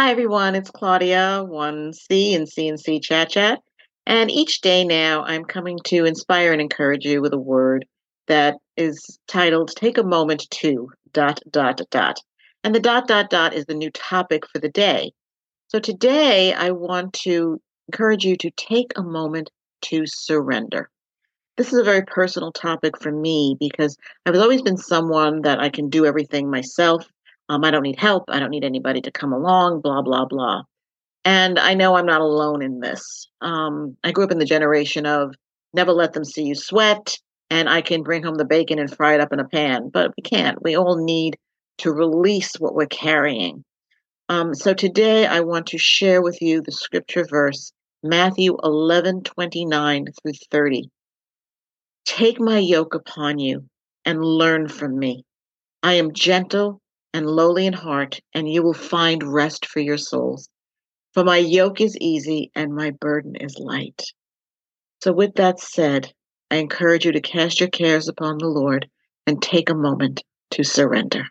Hi, everyone. It's Claudia, 1C and C&C Chat Chat. And each day now, I'm coming to inspire and encourage you with a word that is titled Take a Moment to dot, dot, dot. And the dot, dot, dot is the new topic for the day. So today, I want to encourage you to take a moment to surrender. This is a very personal topic for me because I've always been someone that I can do everything myself. Um, I don't need help. I don't need anybody to come along, blah, blah, blah. And I know I'm not alone in this. Um, I grew up in the generation of never let them see you sweat, and I can bring home the bacon and fry it up in a pan, but we can't. We all need to release what we're carrying. Um, so today I want to share with you the scripture verse, Matthew 11 29 through 30. Take my yoke upon you and learn from me. I am gentle and lowly in heart, and you will find rest for your souls. For my yoke is easy and my burden is light. So, with that said, I encourage you to cast your cares upon the Lord and take a moment to surrender.